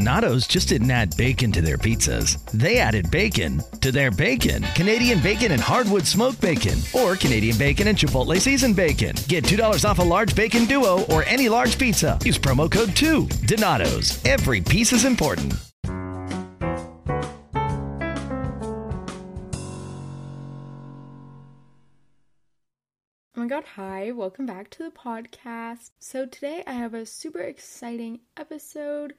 Donato's just didn't add bacon to their pizzas. They added bacon to their bacon. Canadian bacon and hardwood smoked bacon, or Canadian bacon and Chipotle seasoned bacon. Get $2 off a large bacon duo or any large pizza. Use promo code 2. Donato's. Every piece is important. Oh my god, hi, welcome back to the podcast. So, today I have a super exciting episode,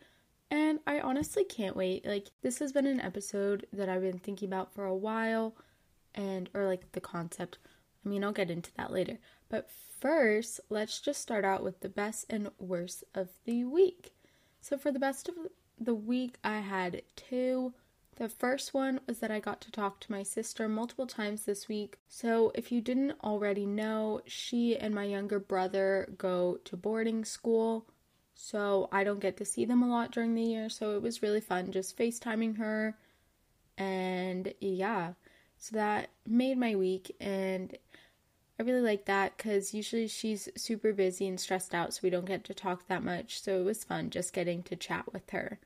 and I honestly can't wait. Like, this has been an episode that I've been thinking about for a while, and, or like the concept. I mean, I'll get into that later. But first, let's just start out with the best and worst of the week. So, for the best of the week, I had two. The first one was that I got to talk to my sister multiple times this week. So, if you didn't already know, she and my younger brother go to boarding school. So, I don't get to see them a lot during the year. So, it was really fun just FaceTiming her. And yeah, so that made my week. And I really like that because usually she's super busy and stressed out. So, we don't get to talk that much. So, it was fun just getting to chat with her.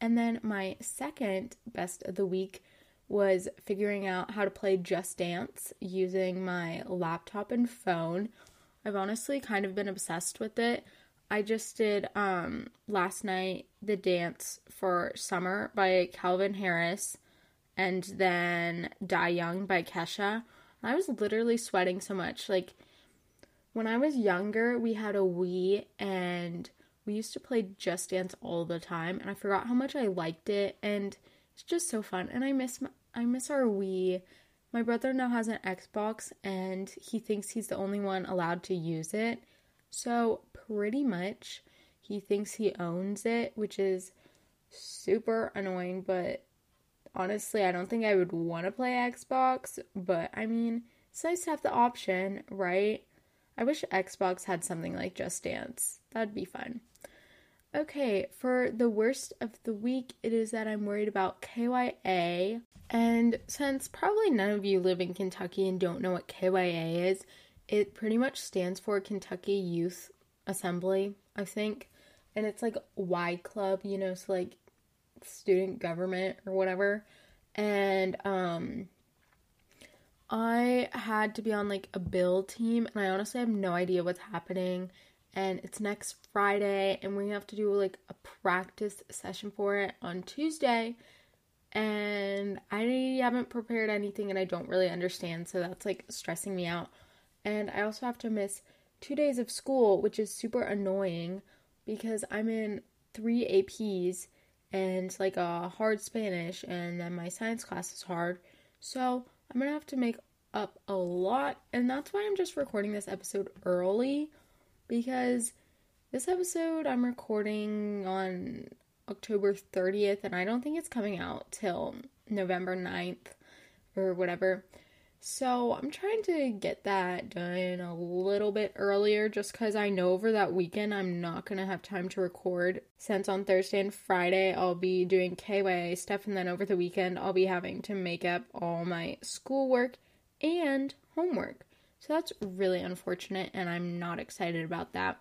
And then my second best of the week was figuring out how to play Just Dance using my laptop and phone. I've honestly kind of been obsessed with it. I just did um last night the dance for Summer by Calvin Harris and then Die Young by Kesha. I was literally sweating so much. Like when I was younger, we had a Wii and we used to play Just Dance all the time, and I forgot how much I liked it, and it's just so fun. And I miss my, I miss our Wii. My brother now has an Xbox, and he thinks he's the only one allowed to use it. So pretty much, he thinks he owns it, which is super annoying. But honestly, I don't think I would want to play Xbox. But I mean, it's nice to have the option, right? I wish Xbox had something like Just Dance. That'd be fun. Okay, for the worst of the week, it is that I'm worried about KYA. And since probably none of you live in Kentucky and don't know what KYA is, it pretty much stands for Kentucky Youth Assembly, I think. And it's like Y Club, you know, so like student government or whatever. And um I had to be on like a build team and I honestly have no idea what's happening and it's next Friday, and we have to do like a practice session for it on Tuesday. And I haven't prepared anything, and I don't really understand, so that's like stressing me out. And I also have to miss two days of school, which is super annoying because I'm in three APs and like a hard Spanish, and then my science class is hard. So I'm gonna have to make up a lot, and that's why I'm just recording this episode early because this episode I'm recording on October 30th and I don't think it's coming out till November 9th or whatever. So I'm trying to get that done a little bit earlier just because I know over that weekend I'm not going to have time to record. Since on Thursday and Friday I'll be doing KYA stuff, and then over the weekend I'll be having to make up all my schoolwork and homework. So that's really unfortunate, and I'm not excited about that.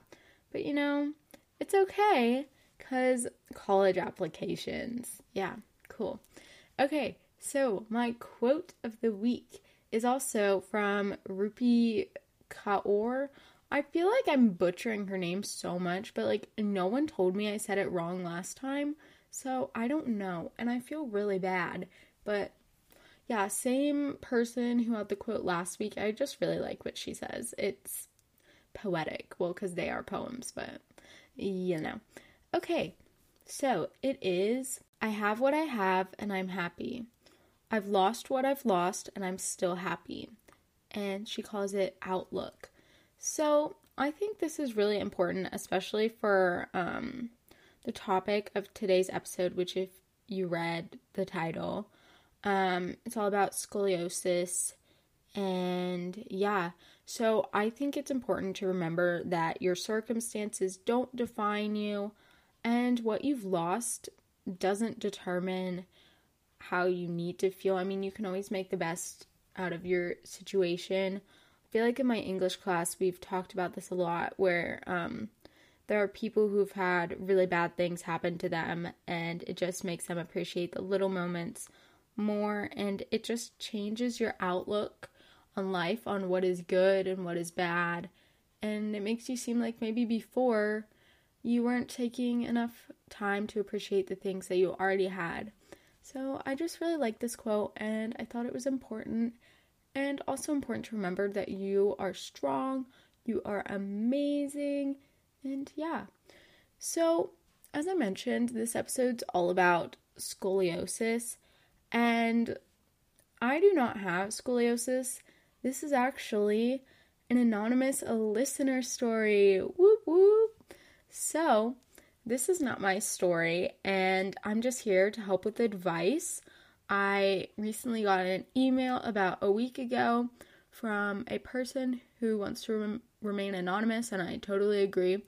But you know, it's okay because college applications. Yeah, cool. Okay, so my quote of the week is also from Rupi Kaur. I feel like I'm butchering her name so much, but like no one told me I said it wrong last time, so I don't know, and I feel really bad. But yeah, same person who had the quote last week. I just really like what she says. It's poetic. Well, because they are poems, but you know. Okay, so it is I have what I have and I'm happy. I've lost what I've lost and I'm still happy. And she calls it outlook. So I think this is really important, especially for um, the topic of today's episode, which, if you read the title, um, it's all about scoliosis. And yeah, so I think it's important to remember that your circumstances don't define you, and what you've lost doesn't determine how you need to feel. I mean, you can always make the best out of your situation. I feel like in my English class, we've talked about this a lot where um, there are people who've had really bad things happen to them, and it just makes them appreciate the little moments more, and it just changes your outlook on life, on what is good and what is bad. And it makes you seem like maybe before you weren't taking enough time to appreciate the things that you already had. So I just really like this quote and I thought it was important and also important to remember that you are strong, you are amazing, and yeah. So, as I mentioned, this episode's all about scoliosis, and I do not have scoliosis. This is actually an anonymous listener story. Whoop whoop. So, this is not my story, and I'm just here to help with advice. I recently got an email about a week ago from a person who wants to rem- remain anonymous, and I totally agree.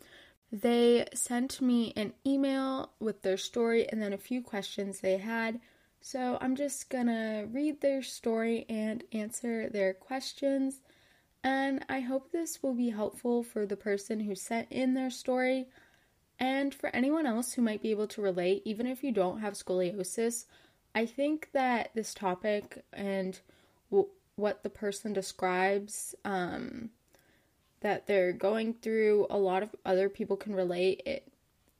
They sent me an email with their story and then a few questions they had. So I'm just gonna read their story and answer their questions. And I hope this will be helpful for the person who sent in their story and for anyone else who might be able to relate, even if you don't have scoliosis. I think that this topic and w- what the person describes um, that they're going through, a lot of other people can relate it,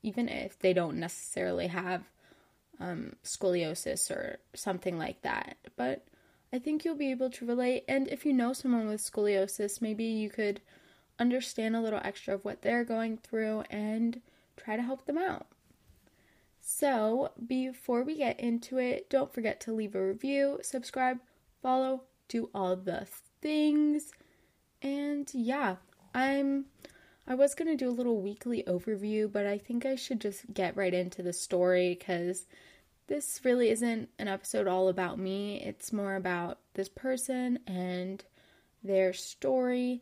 even if they don't necessarily have um, scoliosis or something like that. But I think you'll be able to relate. And if you know someone with scoliosis, maybe you could understand a little extra of what they're going through and try to help them out. So, before we get into it, don't forget to leave a review, subscribe, follow, do all the things. And yeah, I'm I was going to do a little weekly overview, but I think I should just get right into the story cuz this really isn't an episode all about me. It's more about this person and their story.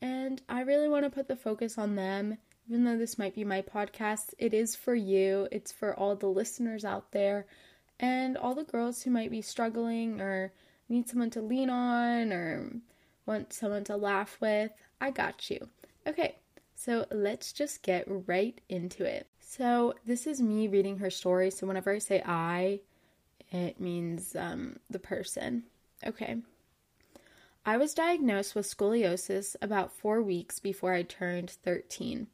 And I really want to put the focus on them even though this might be my podcast, it is for you. It's for all the listeners out there and all the girls who might be struggling or need someone to lean on or want someone to laugh with. I got you. Okay, so let's just get right into it. So, this is me reading her story. So, whenever I say I, it means um, the person. Okay. I was diagnosed with scoliosis about four weeks before I turned 13.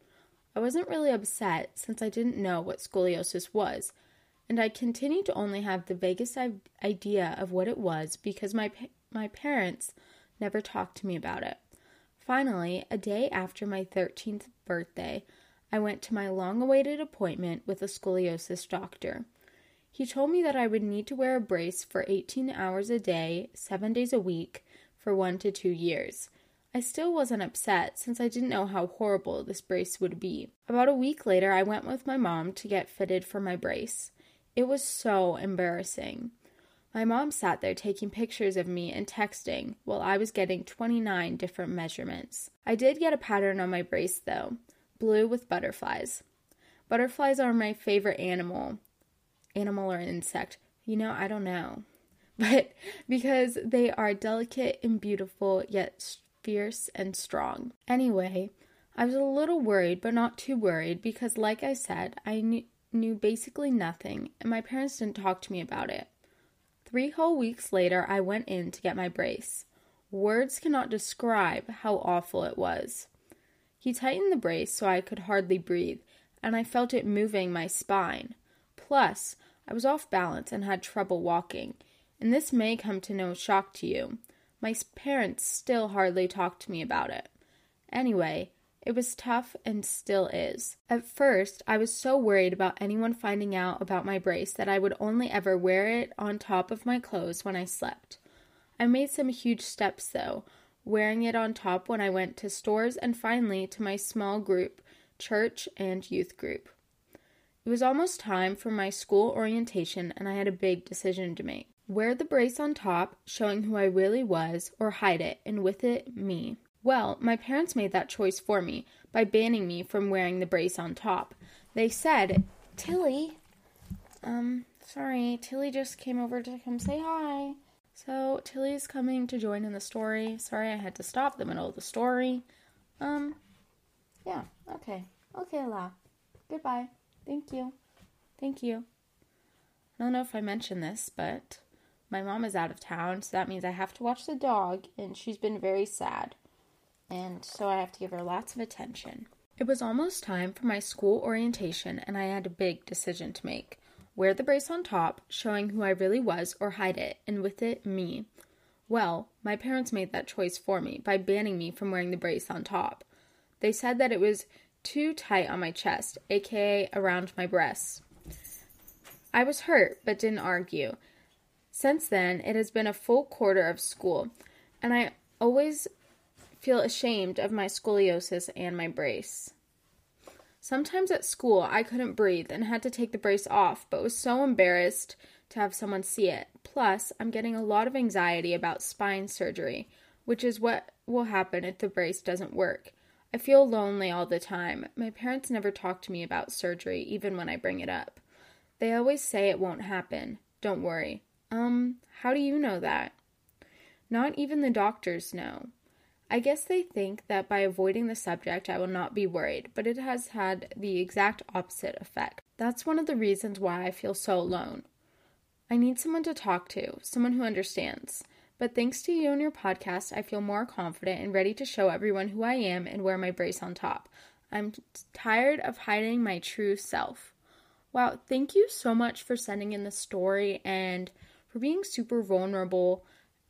I wasn't really upset since I didn't know what scoliosis was, and I continued to only have the vaguest idea of what it was because my my parents never talked to me about it. Finally, a day after my 13th birthday, I went to my long awaited appointment with a scoliosis doctor. He told me that I would need to wear a brace for 18 hours a day, 7 days a week, for 1 to 2 years. I still wasn't upset since I didn't know how horrible this brace would be. About a week later, I went with my mom to get fitted for my brace. It was so embarrassing. My mom sat there taking pictures of me and texting while I was getting 29 different measurements. I did get a pattern on my brace though blue with butterflies. Butterflies are my favorite animal. Animal or insect? You know, I don't know. But because they are delicate and beautiful, yet fierce, and strong. Anyway, I was a little worried, but not too worried because, like I said, I knew, knew basically nothing, and my parents didn't talk to me about it. Three whole weeks later, I went in to get my brace. Words cannot describe how awful it was. He tightened the brace so I could hardly breathe, and I felt it moving my spine. Plus, I was off balance and had trouble walking, and this may come to no shock to you. My parents still hardly talk to me about it. Anyway, it was tough and still is. At first, I was so worried about anyone finding out about my brace that I would only ever wear it on top of my clothes when I slept. I made some huge steps though, wearing it on top when I went to stores and finally to my small group, church and youth group. It was almost time for my school orientation, and I had a big decision to make. Wear the brace on top, showing who I really was, or hide it, and with it, me. Well, my parents made that choice for me by banning me from wearing the brace on top. They said, Tilly, um, sorry, Tilly just came over to come say hi. So, Tilly's coming to join in the story. Sorry I had to stop the middle of the story. Um, yeah, okay. Okay, La. Goodbye. Thank you. Thank you. I don't know if I mentioned this, but my mom is out of town, so that means I have to watch the dog, and she's been very sad. And so I have to give her lots of attention. It was almost time for my school orientation, and I had a big decision to make wear the brace on top, showing who I really was, or hide it, and with it, me. Well, my parents made that choice for me by banning me from wearing the brace on top. They said that it was too tight on my chest, aka around my breasts. I was hurt, but didn't argue. Since then, it has been a full quarter of school, and I always feel ashamed of my scoliosis and my brace. Sometimes at school, I couldn't breathe and had to take the brace off, but was so embarrassed to have someone see it. Plus, I'm getting a lot of anxiety about spine surgery, which is what will happen if the brace doesn't work. I feel lonely all the time. My parents never talk to me about surgery, even when I bring it up. They always say it won't happen. Don't worry. Um, how do you know that? Not even the doctors know. I guess they think that by avoiding the subject, I will not be worried, but it has had the exact opposite effect. That's one of the reasons why I feel so alone. I need someone to talk to, someone who understands. But thanks to you and your podcast, I feel more confident and ready to show everyone who I am and wear my brace on top. I'm tired of hiding my true self. Wow, thank you so much for sending in the story and for being super vulnerable.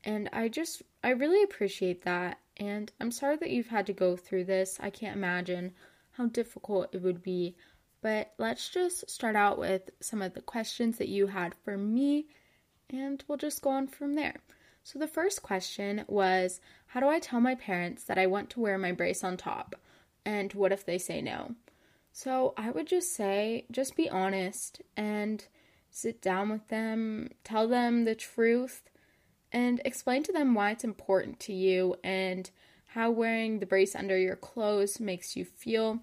And I just, I really appreciate that. And I'm sorry that you've had to go through this. I can't imagine how difficult it would be. But let's just start out with some of the questions that you had for me, and we'll just go on from there. So, the first question was How do I tell my parents that I want to wear my brace on top? And what if they say no? So, I would just say, just be honest and sit down with them, tell them the truth, and explain to them why it's important to you and how wearing the brace under your clothes makes you feel.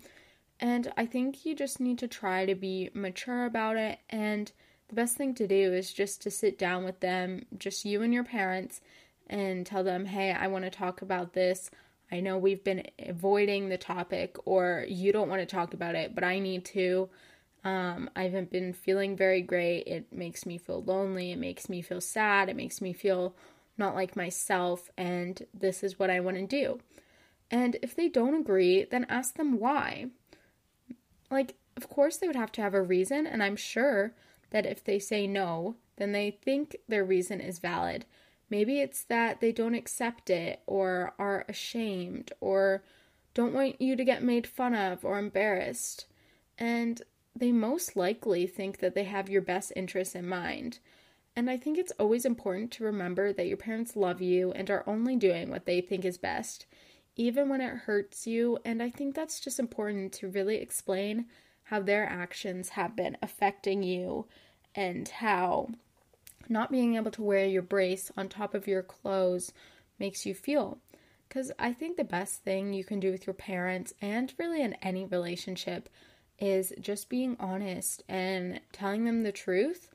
And I think you just need to try to be mature about it. And the best thing to do is just to sit down with them, just you and your parents, and tell them, hey, I want to talk about this. I know we've been avoiding the topic, or you don't want to talk about it, but I need to. Um, I haven't been feeling very great. It makes me feel lonely. It makes me feel sad. It makes me feel not like myself. And this is what I want to do. And if they don't agree, then ask them why. Like, of course, they would have to have a reason. And I'm sure that if they say no, then they think their reason is valid. Maybe it's that they don't accept it or are ashamed or don't want you to get made fun of or embarrassed. And they most likely think that they have your best interests in mind. And I think it's always important to remember that your parents love you and are only doing what they think is best, even when it hurts you. And I think that's just important to really explain how their actions have been affecting you and how not being able to wear your brace on top of your clothes makes you feel. Because I think the best thing you can do with your parents and really in any relationship is just being honest and telling them the truth.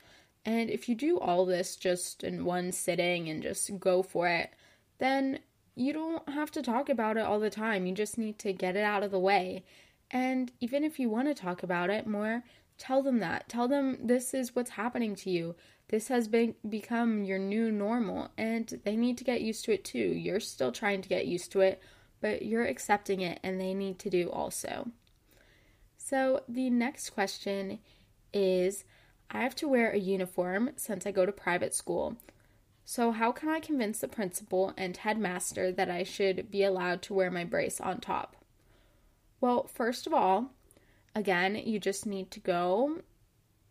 And if you do all this just in one sitting and just go for it, then you don't have to talk about it all the time. You just need to get it out of the way. And even if you want to talk about it more, tell them that. Tell them this is what's happening to you. This has been become your new normal and they need to get used to it too. You're still trying to get used to it, but you're accepting it and they need to do also. So the next question is I have to wear a uniform since I go to private school. So, how can I convince the principal and headmaster that I should be allowed to wear my brace on top? Well, first of all, again, you just need to go,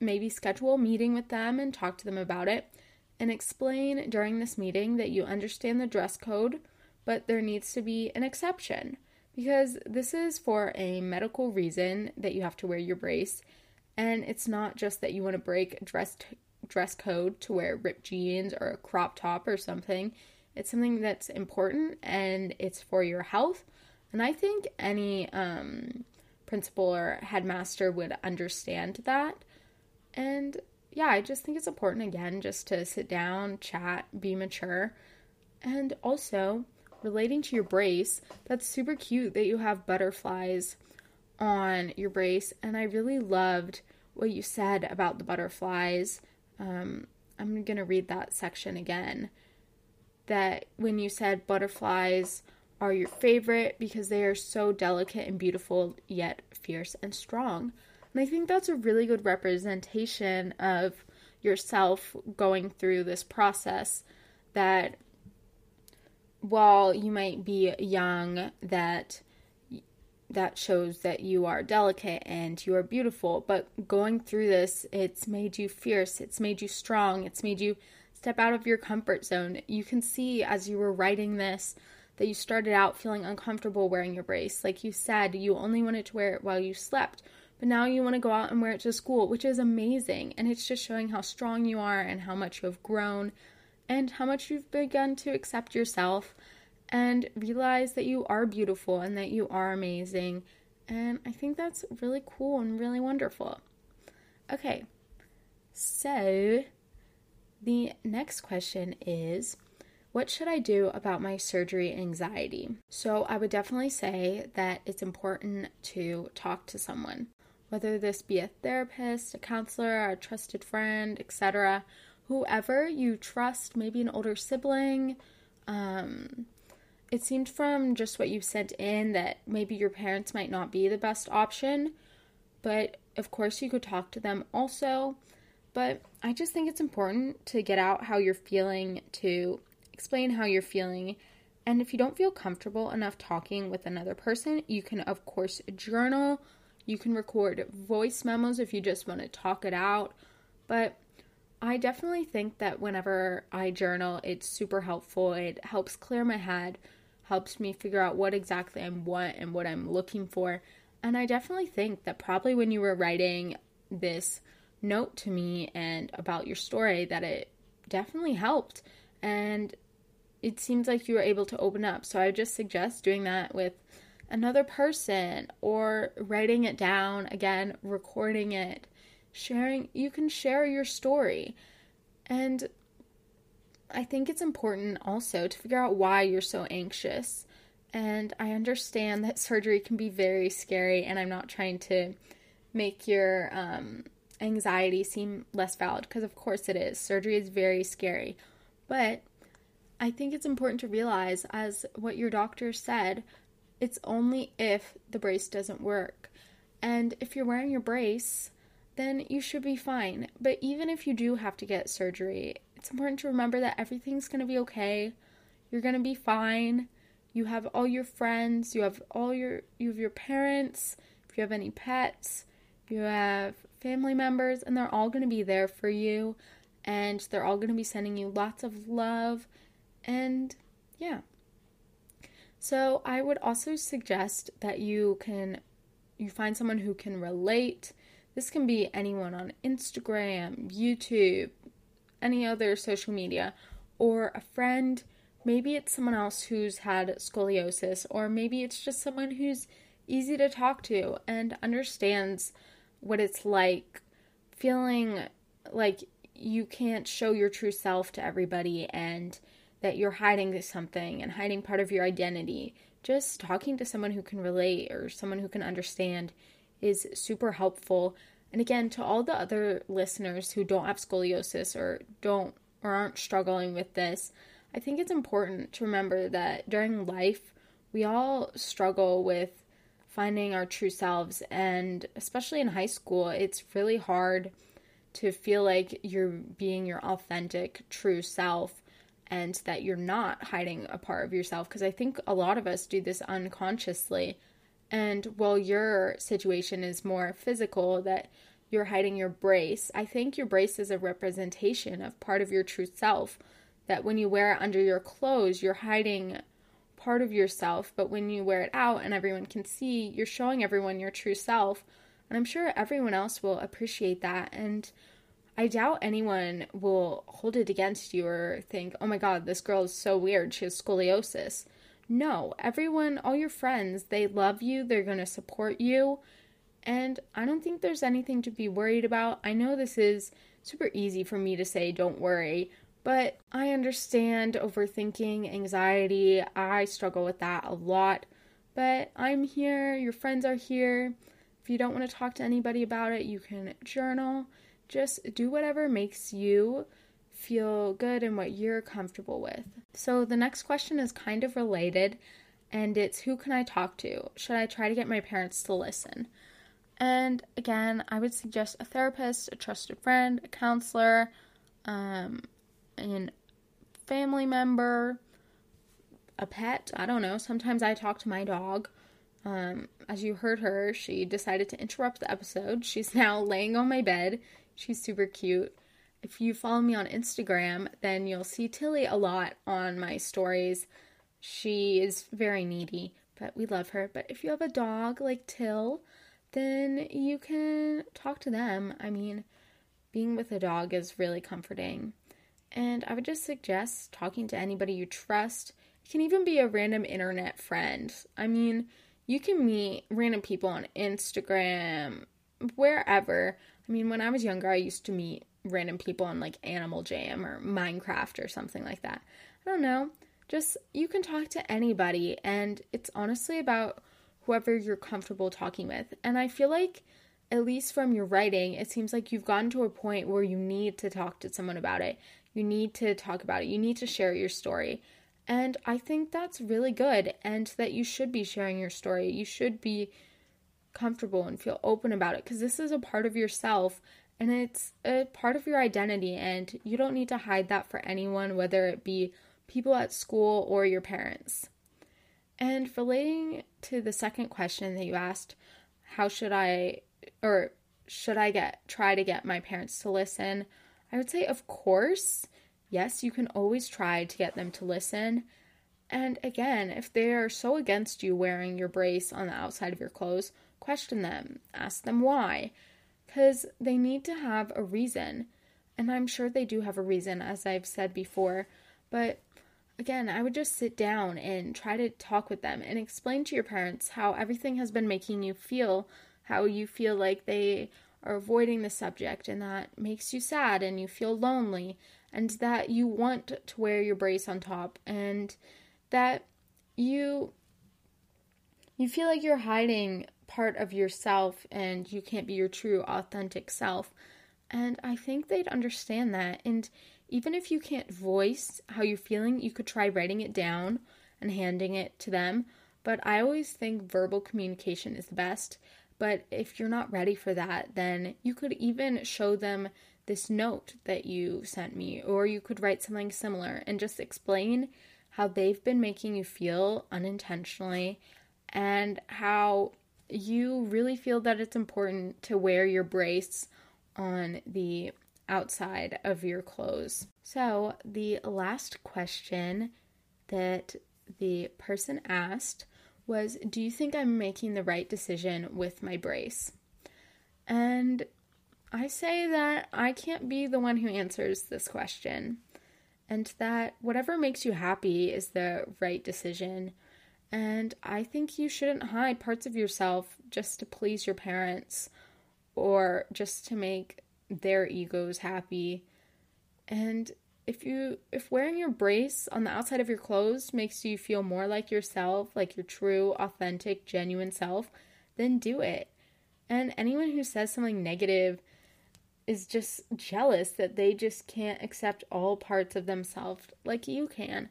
maybe schedule a meeting with them and talk to them about it, and explain during this meeting that you understand the dress code, but there needs to be an exception because this is for a medical reason that you have to wear your brace. And it's not just that you want to break dress dress code to wear ripped jeans or a crop top or something. It's something that's important and it's for your health. And I think any um, principal or headmaster would understand that. And yeah, I just think it's important again just to sit down, chat, be mature. And also, relating to your brace, that's super cute that you have butterflies on your brace. And I really loved what you said about the butterflies. Um, I'm going to read that section again. That when you said butterflies are your favorite because they are so delicate and beautiful, yet fierce and strong. And I think that's a really good representation of yourself going through this process that while you might be young that that shows that you are delicate and you are beautiful. But going through this it's made you fierce. It's made you strong. It's made you step out of your comfort zone. You can see as you were writing this that you started out feeling uncomfortable wearing your brace. Like you said you only wanted to wear it while you slept but now you want to go out and wear it to school, which is amazing. And it's just showing how strong you are and how much you have grown and how much you've begun to accept yourself and realize that you are beautiful and that you are amazing. And I think that's really cool and really wonderful. Okay, so the next question is what should I do about my surgery anxiety? So, I would definitely say that it's important to talk to someone whether this be a therapist, a counselor, a trusted friend, etc. Whoever you trust, maybe an older sibling. Um, it seemed from just what you sent in that maybe your parents might not be the best option, but of course you could talk to them also. But I just think it's important to get out how you're feeling, to explain how you're feeling. And if you don't feel comfortable enough talking with another person, you can, of course, journal you can record voice memos if you just want to talk it out. But I definitely think that whenever I journal, it's super helpful. It helps clear my head, helps me figure out what exactly I want and what I'm looking for. And I definitely think that probably when you were writing this note to me and about your story, that it definitely helped. And it seems like you were able to open up. So I just suggest doing that with another person or writing it down, again, recording it, sharing. You can share your story. And I think it's important also to figure out why you're so anxious. And I understand that surgery can be very scary, and I'm not trying to make your um, anxiety seem less valid because, of course, it is. Surgery is very scary. But I think it's important to realize, as what your doctor said, it's only if the brace doesn't work. And if you're wearing your brace, then you should be fine. But even if you do have to get surgery, it's important to remember that everything's going to be okay. You're going to be fine. You have all your friends, you have all your you have your parents, if you have any pets, you have family members and they're all going to be there for you and they're all going to be sending you lots of love and yeah. So I would also suggest that you can you find someone who can relate. This can be anyone on Instagram, YouTube, any other social media, or a friend. Maybe it's someone else who's had scoliosis, or maybe it's just someone who's easy to talk to and understands what it's like feeling like you can't show your true self to everybody and that you're hiding something and hiding part of your identity, just talking to someone who can relate or someone who can understand is super helpful. And again, to all the other listeners who don't have scoliosis or don't or aren't struggling with this, I think it's important to remember that during life, we all struggle with finding our true selves. And especially in high school, it's really hard to feel like you're being your authentic, true self and that you're not hiding a part of yourself because I think a lot of us do this unconsciously. And while your situation is more physical, that you're hiding your brace, I think your brace is a representation of part of your true self. That when you wear it under your clothes, you're hiding part of yourself, but when you wear it out and everyone can see, you're showing everyone your true self. And I'm sure everyone else will appreciate that. And I doubt anyone will hold it against you or think, oh my god, this girl is so weird. She has scoliosis. No, everyone, all your friends, they love you, they're going to support you. And I don't think there's anything to be worried about. I know this is super easy for me to say, don't worry, but I understand overthinking, anxiety. I struggle with that a lot. But I'm here, your friends are here. If you don't want to talk to anybody about it, you can journal. Just do whatever makes you feel good and what you're comfortable with. So the next question is kind of related, and it's who can I talk to? Should I try to get my parents to listen? And again, I would suggest a therapist, a trusted friend, a counselor, um, a family member, a pet. I don't know. Sometimes I talk to my dog. Um, as you heard her, she decided to interrupt the episode. She's now laying on my bed. She's super cute. If you follow me on Instagram, then you'll see Tilly a lot on my stories. She is very needy, but we love her. But if you have a dog like Till, then you can talk to them. I mean, being with a dog is really comforting. And I would just suggest talking to anybody you trust. It can even be a random internet friend. I mean, you can meet random people on Instagram, wherever. I mean, when I was younger, I used to meet random people on like Animal Jam or Minecraft or something like that. I don't know. Just you can talk to anybody, and it's honestly about whoever you're comfortable talking with. And I feel like at least from your writing, it seems like you've gotten to a point where you need to talk to someone about it. You need to talk about it. You need to share your story. And I think that's really good and that you should be sharing your story. You should be comfortable and feel open about it because this is a part of yourself and it's a part of your identity and you don't need to hide that for anyone whether it be people at school or your parents. And relating to the second question that you asked, how should I or should I get try to get my parents to listen? I would say of course. Yes, you can always try to get them to listen. And again, if they are so against you wearing your brace on the outside of your clothes, question them. Ask them why. Cuz they need to have a reason. And I'm sure they do have a reason as I've said before, but again, I would just sit down and try to talk with them and explain to your parents how everything has been making you feel, how you feel like they are avoiding the subject and that makes you sad and you feel lonely and that you want to wear your brace on top and that you you feel like you're hiding part of yourself and you can't be your true authentic self. And I think they'd understand that and even if you can't voice how you're feeling, you could try writing it down and handing it to them. But I always think verbal communication is the best. But if you're not ready for that, then you could even show them this note that you sent me, or you could write something similar and just explain how they've been making you feel unintentionally and how you really feel that it's important to wear your brace on the outside of your clothes. So, the last question that the person asked was Do you think I'm making the right decision with my brace? And I say that I can't be the one who answers this question, and that whatever makes you happy is the right decision. And I think you shouldn't hide parts of yourself just to please your parents or just to make their egos happy. And if you if wearing your brace on the outside of your clothes makes you feel more like yourself, like your true, authentic, genuine self, then do it. And anyone who says something negative is just jealous that they just can't accept all parts of themselves like you can.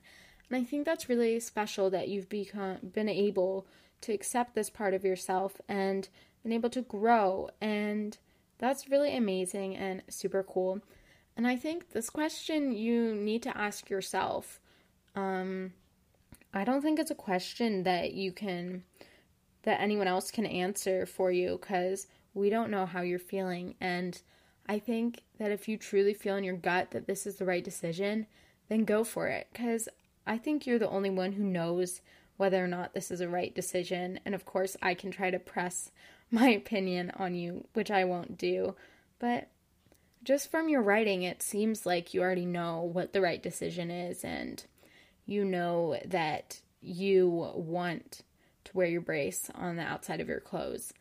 And I think that's really special that you've become been able to accept this part of yourself and been able to grow and that's really amazing and super cool. And I think this question you need to ask yourself. Um, I don't think it's a question that you can, that anyone else can answer for you because we don't know how you're feeling. And I think that if you truly feel in your gut that this is the right decision, then go for it because I think you're the only one who knows whether or not this is a right decision. And of course, I can try to press my opinion on you, which I won't do. But just from your writing, it seems like you already know what the right decision is and you know that you want to wear your brace on the outside of your clothes.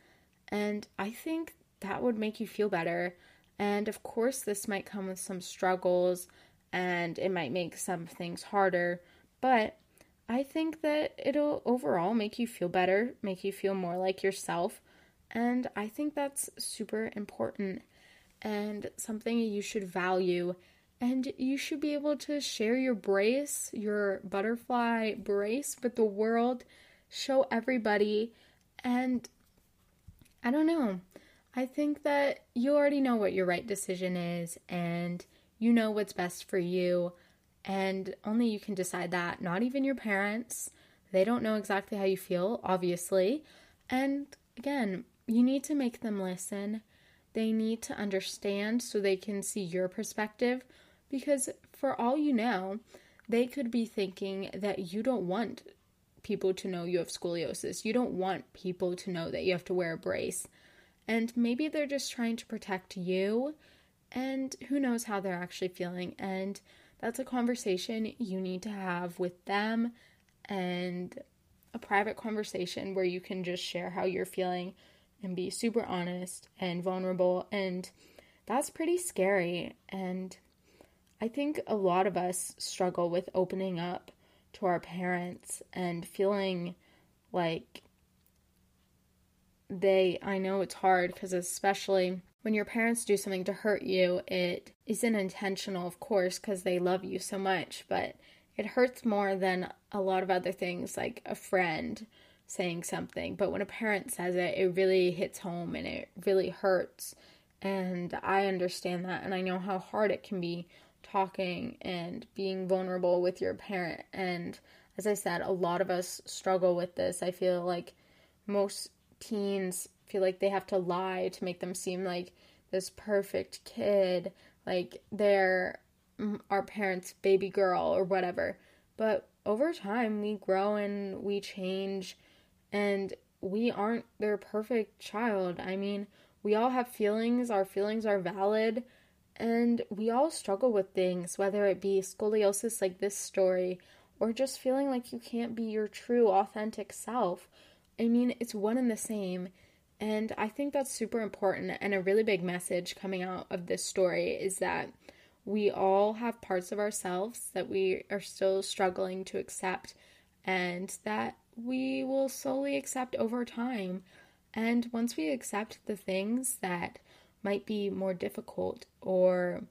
And I think that would make you feel better. And of course, this might come with some struggles and it might make some things harder, but I think that it'll overall make you feel better, make you feel more like yourself. And I think that's super important and something you should value. And you should be able to share your brace, your butterfly brace with the world, show everybody. And I don't know. I think that you already know what your right decision is and you know what's best for you. And only you can decide that, not even your parents. They don't know exactly how you feel, obviously. And again, you need to make them listen they need to understand so they can see your perspective because, for all you know, they could be thinking that you don't want people to know you have scoliosis. You don't want people to know that you have to wear a brace. And maybe they're just trying to protect you, and who knows how they're actually feeling. And that's a conversation you need to have with them and a private conversation where you can just share how you're feeling and be super honest and vulnerable. And that's pretty scary. And I think a lot of us struggle with opening up to our parents and feeling like they, I know it's hard because, especially when your parents do something to hurt you, it isn't intentional, of course, because they love you so much, but it hurts more than a lot of other things like a friend saying something, but when a parent says it, it really hits home and it really hurts. And I understand that, and I know how hard it can be talking and being vulnerable with your parent. And as I said, a lot of us struggle with this. I feel like most teens feel like they have to lie to make them seem like this perfect kid, like they're mm, our parents' baby girl or whatever. But over time, we grow and we change and we aren't their perfect child. I mean, we all have feelings, our feelings are valid, and we all struggle with things, whether it be scoliosis like this story or just feeling like you can't be your true, authentic self. I mean, it's one and the same. And I think that's super important. And a really big message coming out of this story is that we all have parts of ourselves that we are still struggling to accept, and that we will slowly accept over time. And once we accept the things that might be more difficult or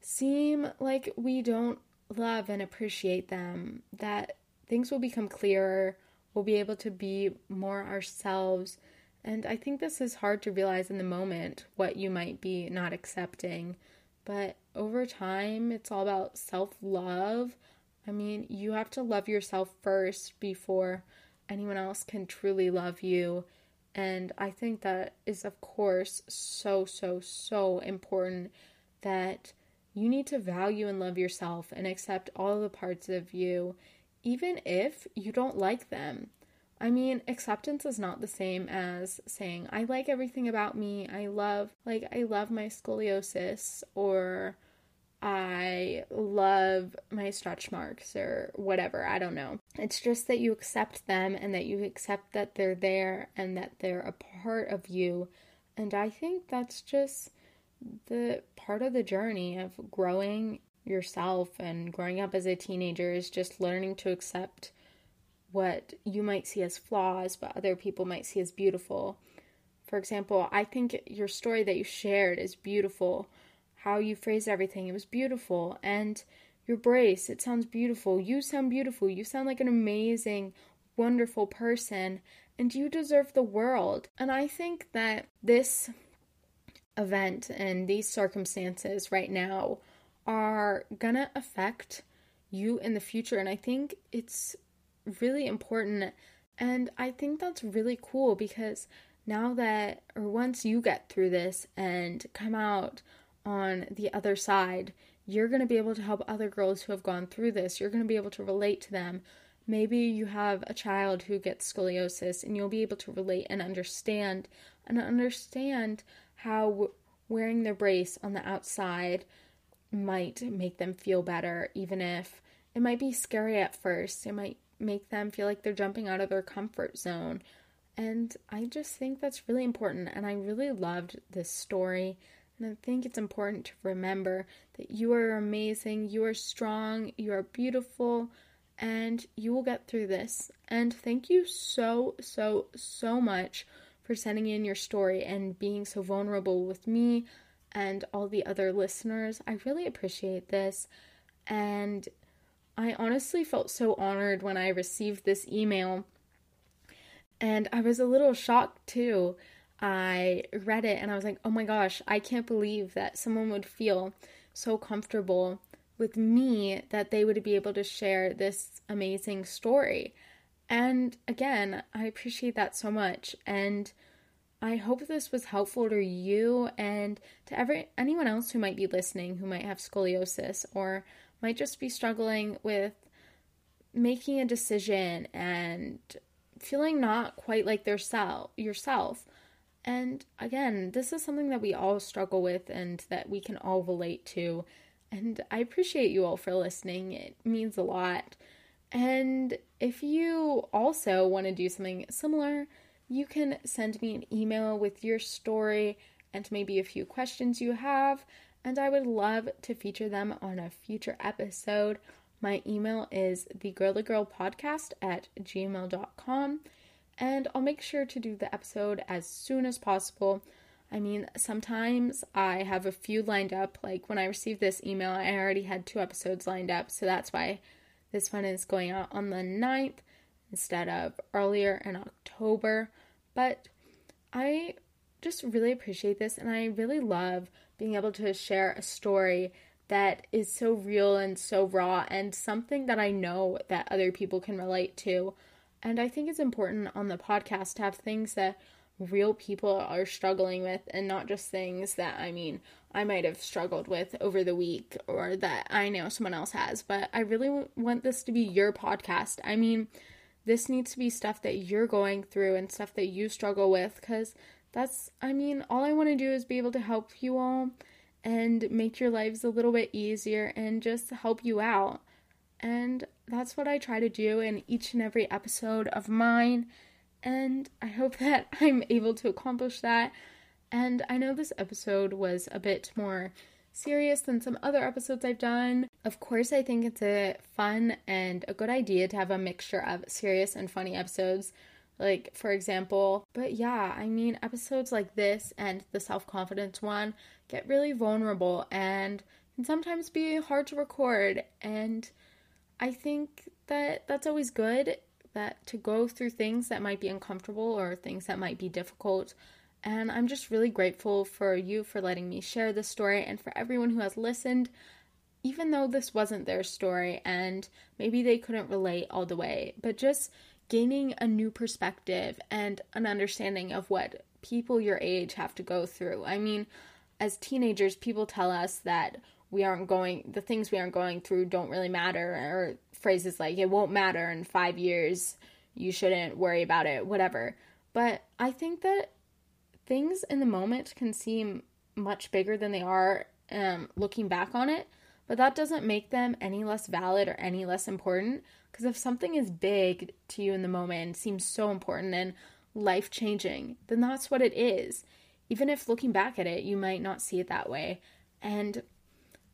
seem like we don't love and appreciate them, that things will become clearer. We'll be able to be more ourselves. And I think this is hard to realize in the moment what you might be not accepting. But over time, it's all about self love I mean, you have to love yourself first before anyone else can truly love you. And I think that is, of course, so, so, so important that you need to value and love yourself and accept all the parts of you, even if you don't like them. I mean, acceptance is not the same as saying, I like everything about me. I love, like, I love my scoliosis or I love my stretch marks or whatever. I don't know. It's just that you accept them and that you accept that they're there and that they're a part of you. And I think that's just the part of the journey of growing yourself and growing up as a teenager is just learning to accept what you might see as flaws, but other people might see as beautiful. For example, I think your story that you shared is beautiful how you phrased everything. It was beautiful. And your brace, it sounds beautiful. You sound beautiful. You sound like an amazing, wonderful person. And you deserve the world. And I think that this event and these circumstances right now are gonna affect you in the future. And I think it's really important. And I think that's really cool because now that, or once you get through this and come out on the other side, you're going to be able to help other girls who have gone through this. You're going to be able to relate to them maybe you have a child who gets scoliosis and you'll be able to relate and understand and understand how wearing their brace on the outside might make them feel better, even if it might be scary at first. It might make them feel like they're jumping out of their comfort zone. And I just think that's really important. And I really loved this story. And I think it's important to remember that you are amazing, you are strong, you are beautiful, and you will get through this. And thank you so, so, so much for sending in your story and being so vulnerable with me and all the other listeners. I really appreciate this. And I honestly felt so honored when I received this email. And I was a little shocked too. I read it and I was like, oh my gosh, I can't believe that someone would feel so comfortable with me that they would be able to share this amazing story. And again, I appreciate that so much. And I hope this was helpful to you and to every anyone else who might be listening who might have scoliosis or might just be struggling with making a decision and feeling not quite like their self yourself. And again, this is something that we all struggle with and that we can all relate to. And I appreciate you all for listening. It means a lot. And if you also want to do something similar, you can send me an email with your story and maybe a few questions you have, and I would love to feature them on a future episode. My email is thegirlygirlpodcast at gmail.com, and I'll make sure to do the episode as soon as possible. I mean, sometimes I have a few lined up. Like when I received this email, I already had two episodes lined up, so that's why this one is going out on the 9th instead of earlier in October. But I just really appreciate this and I really love being able to share a story that is so real and so raw and something that I know that other people can relate to. And I think it's important on the podcast to have things that real people are struggling with and not just things that I mean I might have struggled with over the week or that I know someone else has. But I really want this to be your podcast. I mean, this needs to be stuff that you're going through and stuff that you struggle with because that's, I mean, all I want to do is be able to help you all and make your lives a little bit easier and just help you out. And that's what I try to do in each and every episode of mine. And I hope that I'm able to accomplish that. And I know this episode was a bit more serious than some other episodes I've done. Of course, I think it's a fun and a good idea to have a mixture of serious and funny episodes. Like, for example, but yeah, I mean, episodes like this and the self confidence one get really vulnerable and can sometimes be hard to record. And I think that that's always good that to go through things that might be uncomfortable or things that might be difficult and I'm just really grateful for you for letting me share this story and for everyone who has listened, even though this wasn't their story and maybe they couldn't relate all the way, but just gaining a new perspective and an understanding of what people your age have to go through. I mean, as teenagers, people tell us that we aren't going, the things we aren't going through don't really matter, or phrases like, it won't matter in five years, you shouldn't worry about it, whatever. But I think that things in the moment can seem much bigger than they are um, looking back on it, but that doesn't make them any less valid or any less important. Because if something is big to you in the moment and seems so important and life changing, then that's what it is. Even if looking back at it, you might not see it that way. And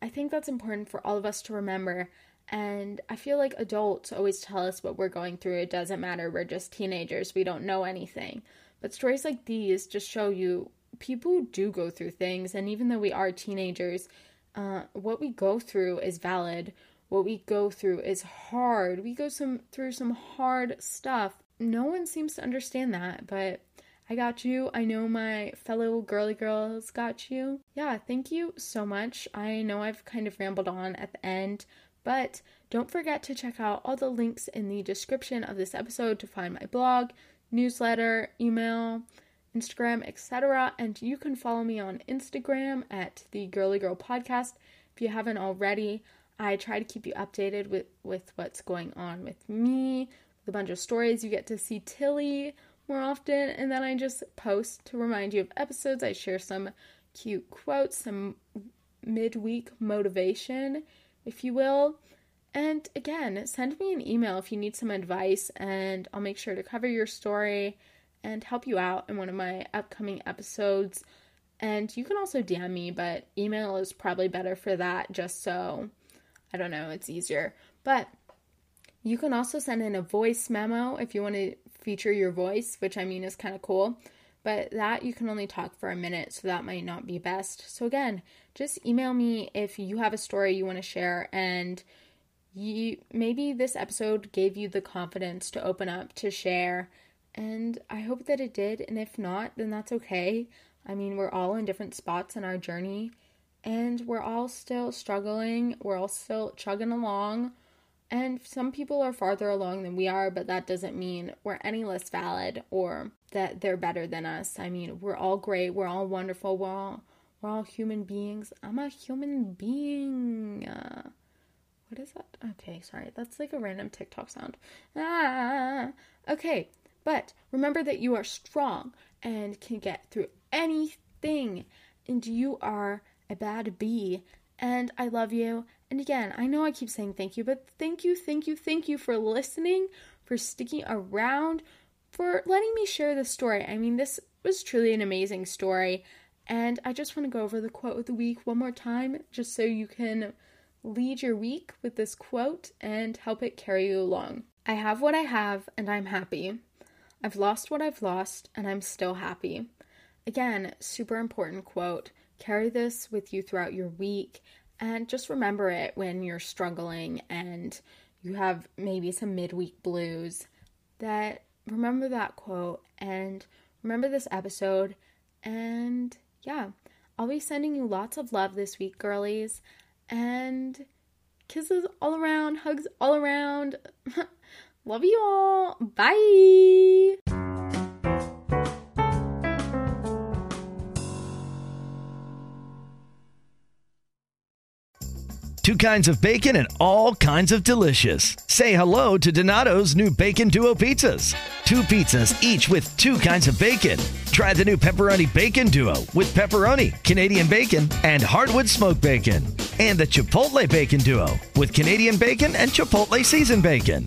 I think that's important for all of us to remember. And I feel like adults always tell us what we're going through. It doesn't matter. We're just teenagers. We don't know anything. But stories like these just show you people do go through things, and even though we are teenagers, uh, what we go through is valid. What we go through is hard. We go some through some hard stuff. No one seems to understand that, but I got you. I know my fellow girly girls got you. Yeah, thank you so much. I know I've kind of rambled on at the end, but don't forget to check out all the links in the description of this episode to find my blog, newsletter, email, Instagram, etc. And you can follow me on Instagram at the Girly Girl Podcast if you haven't already. I try to keep you updated with, with what's going on with me, with a bunch of stories. You get to see Tilly more often, and then I just post to remind you of episodes. I share some cute quotes, some midweek motivation, if you will. And again, send me an email if you need some advice, and I'll make sure to cover your story and help you out in one of my upcoming episodes. And you can also DM me, but email is probably better for that, just so I don't know, it's easier. But you can also send in a voice memo if you want to feature your voice, which I mean is kind of cool. But that you can only talk for a minute, so that might not be best. So, again, just email me if you have a story you want to share and you maybe this episode gave you the confidence to open up to share and I hope that it did and if not then that's okay. I mean, we're all in different spots in our journey and we're all still struggling. We're all still chugging along. And some people are farther along than we are, but that doesn't mean we're any less valid or that they're better than us. I mean, we're all great, we're all wonderful, we're all we're all human beings. I'm a human being. Uh, what is that? Okay, sorry. That's like a random TikTok sound. Ah. Okay, but remember that you are strong and can get through anything. And you are a bad bee. And I love you. And again, I know I keep saying thank you, but thank you, thank you, thank you for listening, for sticking around, for letting me share this story. I mean, this was truly an amazing story. And I just want to go over the quote of the week one more time, just so you can lead your week with this quote and help it carry you along. I have what I have, and I'm happy. I've lost what I've lost, and I'm still happy. Again, super important quote. Carry this with you throughout your week and just remember it when you're struggling and you have maybe some midweek blues. That remember that quote and remember this episode. And yeah, I'll be sending you lots of love this week, girlies. And kisses all around, hugs all around. love you all. Bye. Two kinds of bacon and all kinds of delicious. Say hello to Donato's new Bacon Duo pizzas. Two pizzas, each with two kinds of bacon. Try the new Pepperoni Bacon Duo with pepperoni, Canadian bacon, and hardwood smoked bacon. And the Chipotle Bacon Duo with Canadian bacon and Chipotle seasoned bacon.